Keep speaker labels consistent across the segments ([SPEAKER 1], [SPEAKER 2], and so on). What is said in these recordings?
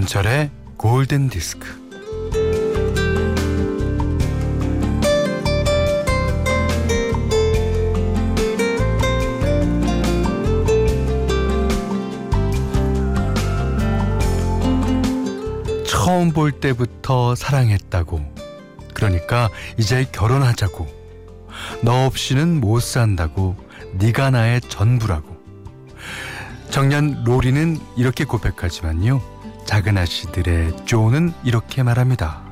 [SPEAKER 1] 김현철의 골든 디스크. 처음 볼 때부터 사랑했다고. 그러니까 이제 결혼하자고. 너 없이는 못 산다고. 네가 나의 전부라고. 정년 로리는 이렇게 고백하지만요. 작은 아씨들의 조는 이렇게 말합니다.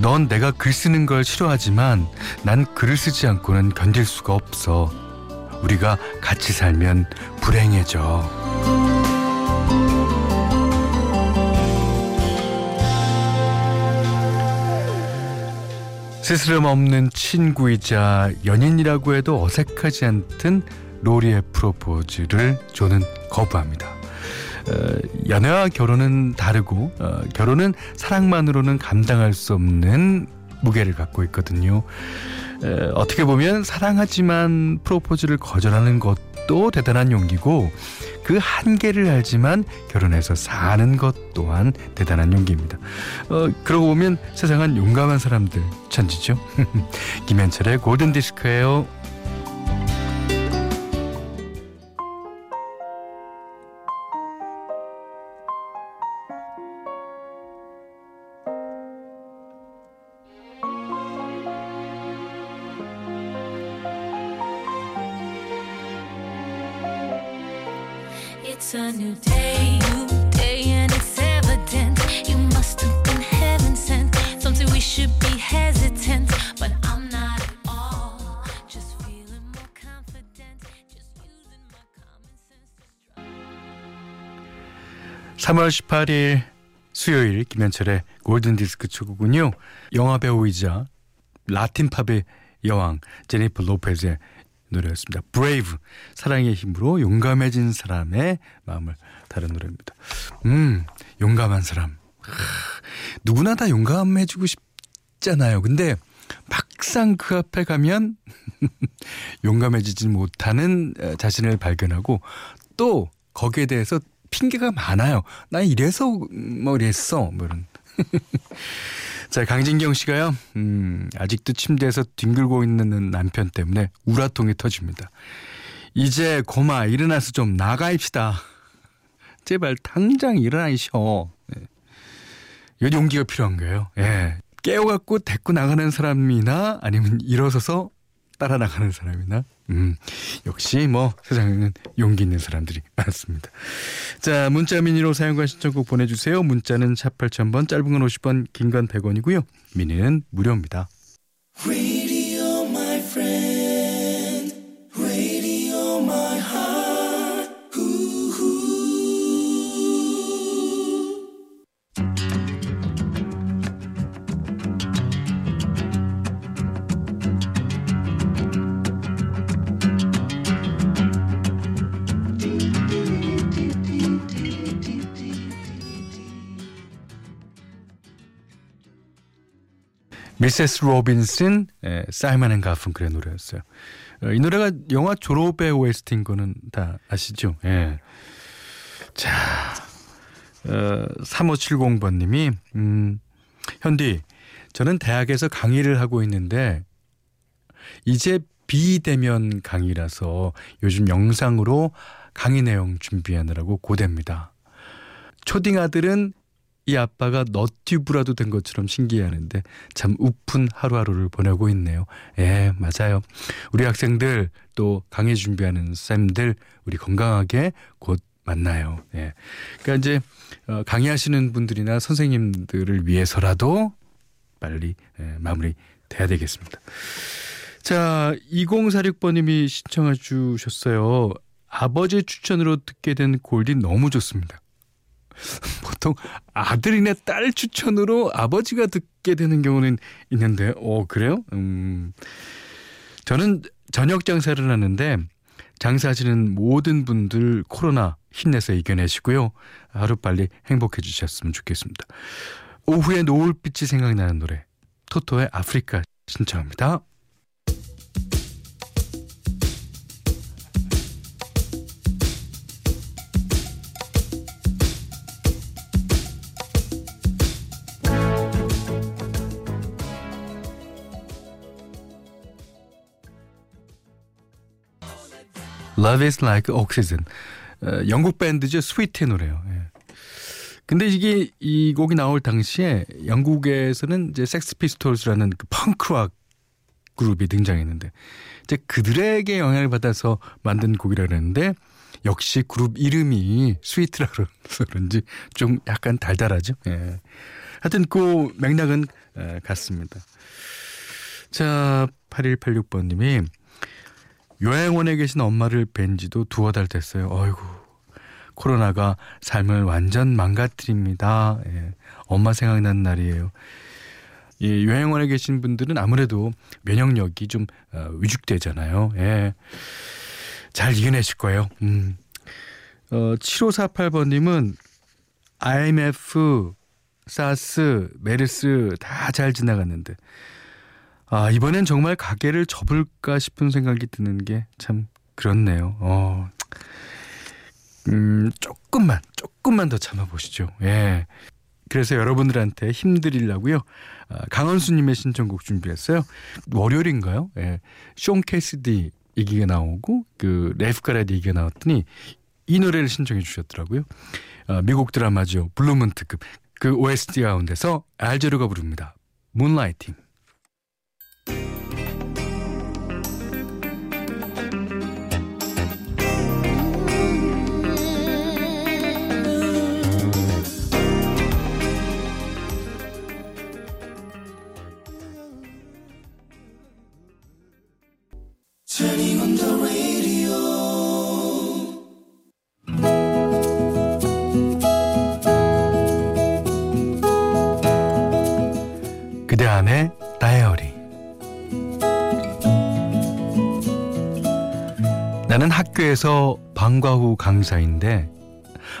[SPEAKER 1] 넌 내가 글 쓰는 걸 싫어하지만 난 글을 쓰지 않고는 견딜 수가 없어. 우리가 같이 살면 불행해져. 스스럼 없는 친구이자 연인이라고 해도 어색하지 않던 로리의 프로포즈를 저는 거부합니다. 어, 연애와 결혼은 다르고 어, 결혼은 사랑만으로는 감당할 수 없는 무게를 갖고 있거든요. 에, 어떻게 보면 사랑하지만 프로포즈를 거절하는 것도 대단한 용기고 그 한계를 알지만 결혼해서 사는 것 또한 대단한 용기입니다. 어, 그러고 보면 세상은 용감한 사람들 천지죠. 김현철의 골든 디스크예요. 3월 18일 수요일 김현철의 골든 디스크 첫 곡이군요. 영화 배우이자 라틴 팝의 여왕 제니퍼 로페즈의 노래였습니다. Brave 사랑의 힘으로 용감해진 사람의 마음을 다룬 노래입니다. 음 용감한 사람 하, 누구나 다 용감해지고 싶잖아요. 근데 막상 그 앞에 가면 용감해지지 못하는 자신을 발견하고 또 거기에 대해서 핑계가 많아요. 나 이래서 뭐 이랬어 뭐 이런. 자, 강진경 씨가요, 음, 아직도 침대에서 뒹굴고 있는 남편 때문에 우라통이 터집니다. 이제 고마, 일어나서 좀 나가입시다. 제발 당장 일어나이셔. 네. 이 용기가 필요한 거예요. 예. 깨워갖고 데리고 나가는 사람이나 아니면 일어서서 따라 나가는 사람이나 음, 역시 뭐 세상에는 용기 있는 사람들이 많습니다. 자, 문자 미니로 사용과 신청곡 보내주세요. 문자는 샵 8000번, 짧은 건 50원, 긴건 100원이고요. 미니는 무료입니다. Mrs. Robinson, 예, 사이먼 앤 가펑클의 노래였어요. 어, 이 노래가 영화 졸업의 OST인 거는 다 아시죠? 예. 자, 어, 3570번님이, 음, 현디, 저는 대학에서 강의를 하고 있는데, 이제 비대면 강의라서 요즘 영상으로 강의 내용 준비하느라고 고됩니다. 초딩 아들은 이 아빠가 너튜브라도 된 것처럼 신기해하는데 참 우픈 하루하루를 보내고 있네요. 예, 맞아요. 우리 학생들 또 강의 준비하는 쌤들 우리 건강하게 곧 만나요. 예. 그러니까 이제 어, 강의하시는 분들이나 선생님들을 위해서라도 빨리 예, 마무리 돼야 되겠습니다. 자, 2046번님이 신청해 주셨어요. 아버지 추천으로 듣게 된 골디 너무 좋습니다. 보통 아들이나 딸 추천으로 아버지가 듣게 되는 경우는 있는데, 어, 그래요? 음. 저는 저녁 장사를 하는데, 장사하시는 모든 분들 코로나 힘내서 이겨내시고요. 하루빨리 행복해 주셨으면 좋겠습니다. 오후에 노을빛이 생각나는 노래, 토토의 아프리카 신청합니다. Love is like oxygen. 어, 영국 밴드죠. 스위트의 노래요. 예. 근데 이게 이 곡이 나올 당시에 영국에서는 이제 섹스 피스톨스라는 그 펑크락 그룹이 등장했는데 이제 그들에게 영향을 받아서 만든 곡이라 그랬는데 역시 그룹 이름이 스위트라서 그런지 좀 약간 달달하죠. 예. 하여튼 그 맥락은 같습니다. 자, 8186번님이 요양원에 계신 엄마를 뵌 지도 두어 달 됐어요. 어이구. 코로나가 삶을 완전 망가뜨립니다. 예. 엄마 생각난 날이에요. 이 요양원에 계신 분들은 아무래도 면역력이 좀 어, 위축되잖아요. 예. 잘 이겨내실 거예요. 음. 어, 7548번님은 IMF, 사스, 메르스 다 잘 지나갔는데 아, 이번엔 정말 가게를 접을까 싶은 생각이 드는 게 참 그렇네요. 어. 음, 조금만, 조금만 더 참아보시죠. 예. 그래서 여러분들한테 힘드리려고요. 아, 강원수님의 신청곡 준비했어요. 월요일인가요? 예. 숀 캐시디 얘기가 나오고, 그, 레프카라디 얘기가 나왔더니, 이 노래를 신청해 주셨더라고요. 아, 미국 드라마죠. 블루문 특급. 그 OST 가운데서 알 재로가 부릅니다. Moonlighting. 그대 다이어리 나는 학교에서 방과 후 강사인데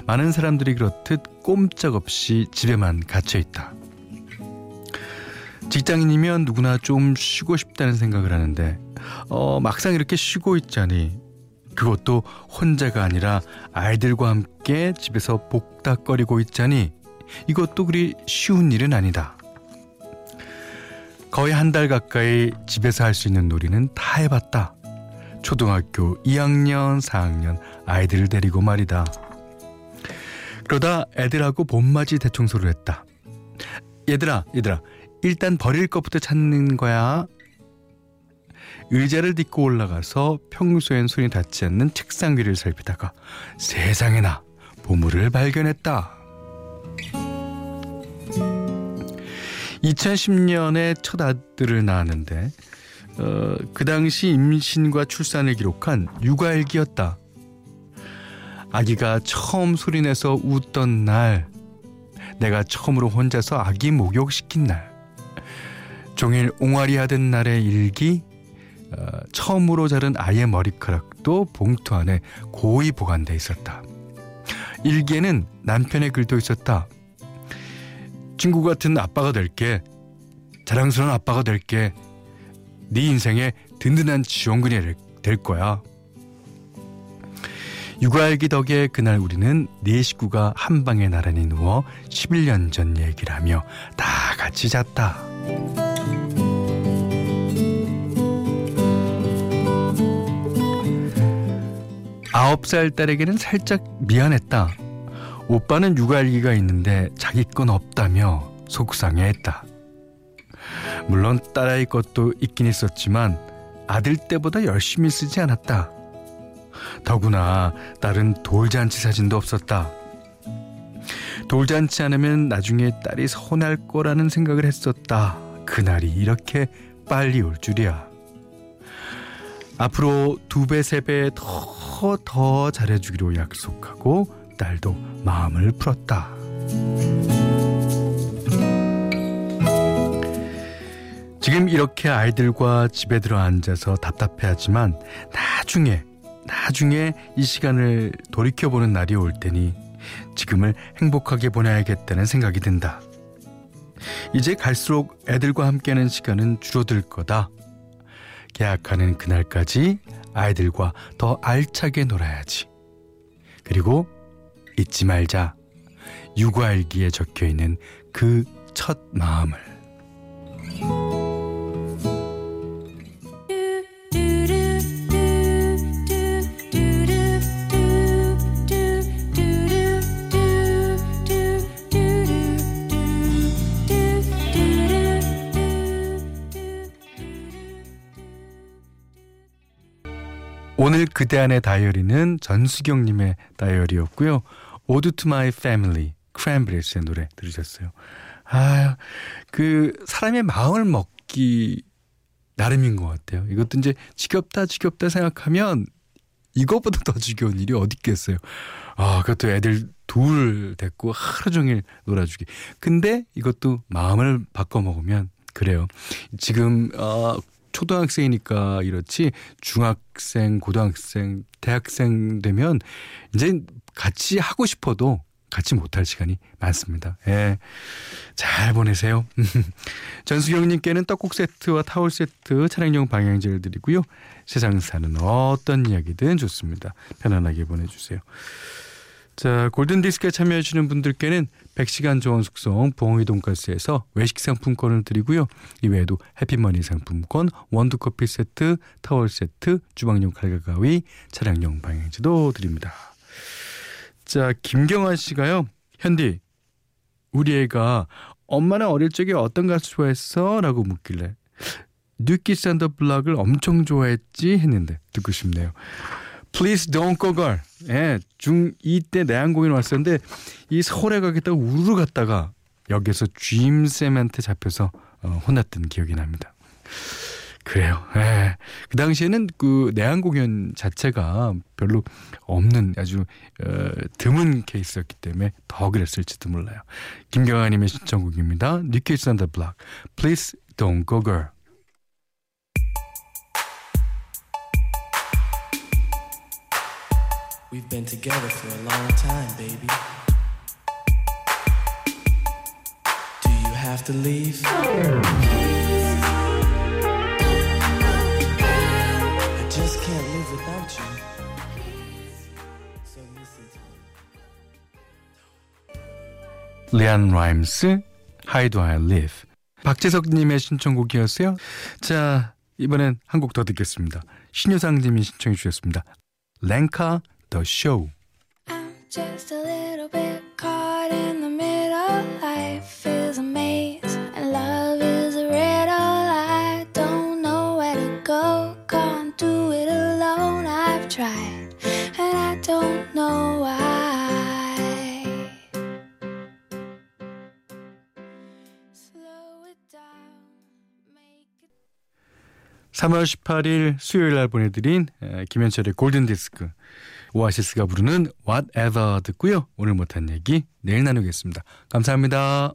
[SPEAKER 1] 많은 사람들이 그렇듯 꼼짝없이 집에만 갇혀 있다. 직장인이면 누구나 좀 쉬고 싶다는 생각을 하는데 어, 막상 이렇게 쉬고 있자니 그것도 혼자가 아니라 아이들과 함께 집에서 복닥거리고 있자니 이것도 그리 쉬운 일은 아니다. 거의 한 달 가까이 집에서 할 수 있는 놀이는 다 해봤다. 초등학교 2학년, 4학년 아이들을 데리고 말이다. 그러다 애들하고 봄맞이 대청소를 했다. 얘들아, 얘들아, 일단 버릴 것부터 찾는 거야. 의자를 딛고 올라가서 평소엔 손이 닿지 않는 책상 위를 살피다가 세상에나 보물을 발견했다. 2010년에 첫 아들을 낳았는데 어, 그 당시 임신과 출산을 기록한 육아일기였다. 아기가 처음 소리내서 웃던 날, 내가 처음으로 혼자서 아기 목욕시킨 날, 종일 옹알이 하던 날의 일기, 어, 처음으로 자른 아이의 머리카락도 봉투 안에 고이 보관돼 있었다. 일기에는 남편의 글도 있었다. 친구 같은 아빠가 될게. 자랑스러운 아빠가 될게. 네 인생에 든든한 지원군이 될 거야. 육아일기 덕에 그날 우리는 네 식구가 한 방에 나란히 누워 11년 전 얘기를 하며 다 같이 잤다. 아홉 살 딸에게는 살짝 미안했다. 오빠는 육아일기가 있는데 자기 건 없다며 속상해했다. 물론 딸아이 것도 있긴 있었지만 아들 때보다 열심히 쓰지 않았다. 더구나 딸은 돌잔치 사진도 없었다. 돌잔치 않으면 나중에 딸이 서운할 거라는 생각을 했었다. 그날이 이렇게 빨리 올 줄이야. 앞으로 두 배, 세 배 더, 더 잘해주기로 약속하고 딸도 마음을 풀었다. 지금 이렇게 아이들과 집에 들어 앉아서 답답해하지만 나중에 나중에 이 시간을 돌이켜보는 날이 올 테니 지금을 행복하게 보내야겠다는 생각이 든다. 이제 갈수록 애들과 함께하는 시간은 줄어들 거다. 계약하는 그날까지 아이들과 더 알차게 놀아야지. 그리고 잊지 말자. 유괄기에 적혀 있는 그 첫 마음을. 오늘 그대 안의 다이어리는 전수경님의 다이어리였고요. Ode to My Family, 크랜브리스의 노래 들으셨어요. 아, 그 사람의 마음을 먹기 나름인 것 같아요. 이것도 이제 지겹다 지겹다 생각하면 이것보다 더 지겨운 일이 어디 있겠어요. 아, 그것도 애들 둘 데리고 하루 종일 놀아주기. 근데 이것도 마음을 바꿔 먹으면 그래요. 지금 어, 초등학생이니까 이렇지 중학생, 고등학생, 대학생 되면 이제 같이 하고 싶어도 같이 못할 시간이 많습니다. 예. 잘 보내세요. 전수경님께는 떡국 세트와 타월 세트, 차량용 방향제를 드리고요. 세상 사는 어떤 이야기든 좋습니다. 편안하게 보내주세요. 자, 골든디스크에 참여해주시는 분들께는 100시간 좋은 숙성 부엉이 돈가스에서 외식 상품권을 드리고요. 이외에도 해피머니 상품권, 원두커피 세트, 타월 세트, 주방용 칼과 가위, 차량용 방향제도 드립니다. 자, 김경아 씨가요. 현디, 우리 애가 엄마는 어릴 적에 어떤 가수 좋아했어? 라고 묻길래 뉴키 샌더 블락을 엄청 좋아했지 했는데 듣고 싶네요. Please Don't Go Girl. 예, 중2 때 내한 공연 왔었는데 이 서울에 가겠다고 우르르 갔다가 여기서 주임쌤한테 잡혀서 어, 혼났던 기억이 납니다. 그래요. 예. 그 당시에는 그 내한 공연 자체가 별로 없는 아주 어, 드문 케이스였기 때문에 더 그랬을지도 몰라요. 김경아님의 신청곡입니다. New Kids on the Block. Please don't go girl. 리안 라임스, How Do I Live. 박재석님의 신청곡이었어요. 자, 이번엔 한 곡 더 듣겠습니다. 신효상님이 신청해 주셨습니다. 랭카 The Show. 3월 18일 수요일 날 보내드린 김현철의 골든디스크 오아시스가 부르는 Whatever 듣고요. 오늘 못한 얘기 내일 나누겠습니다. 감사합니다.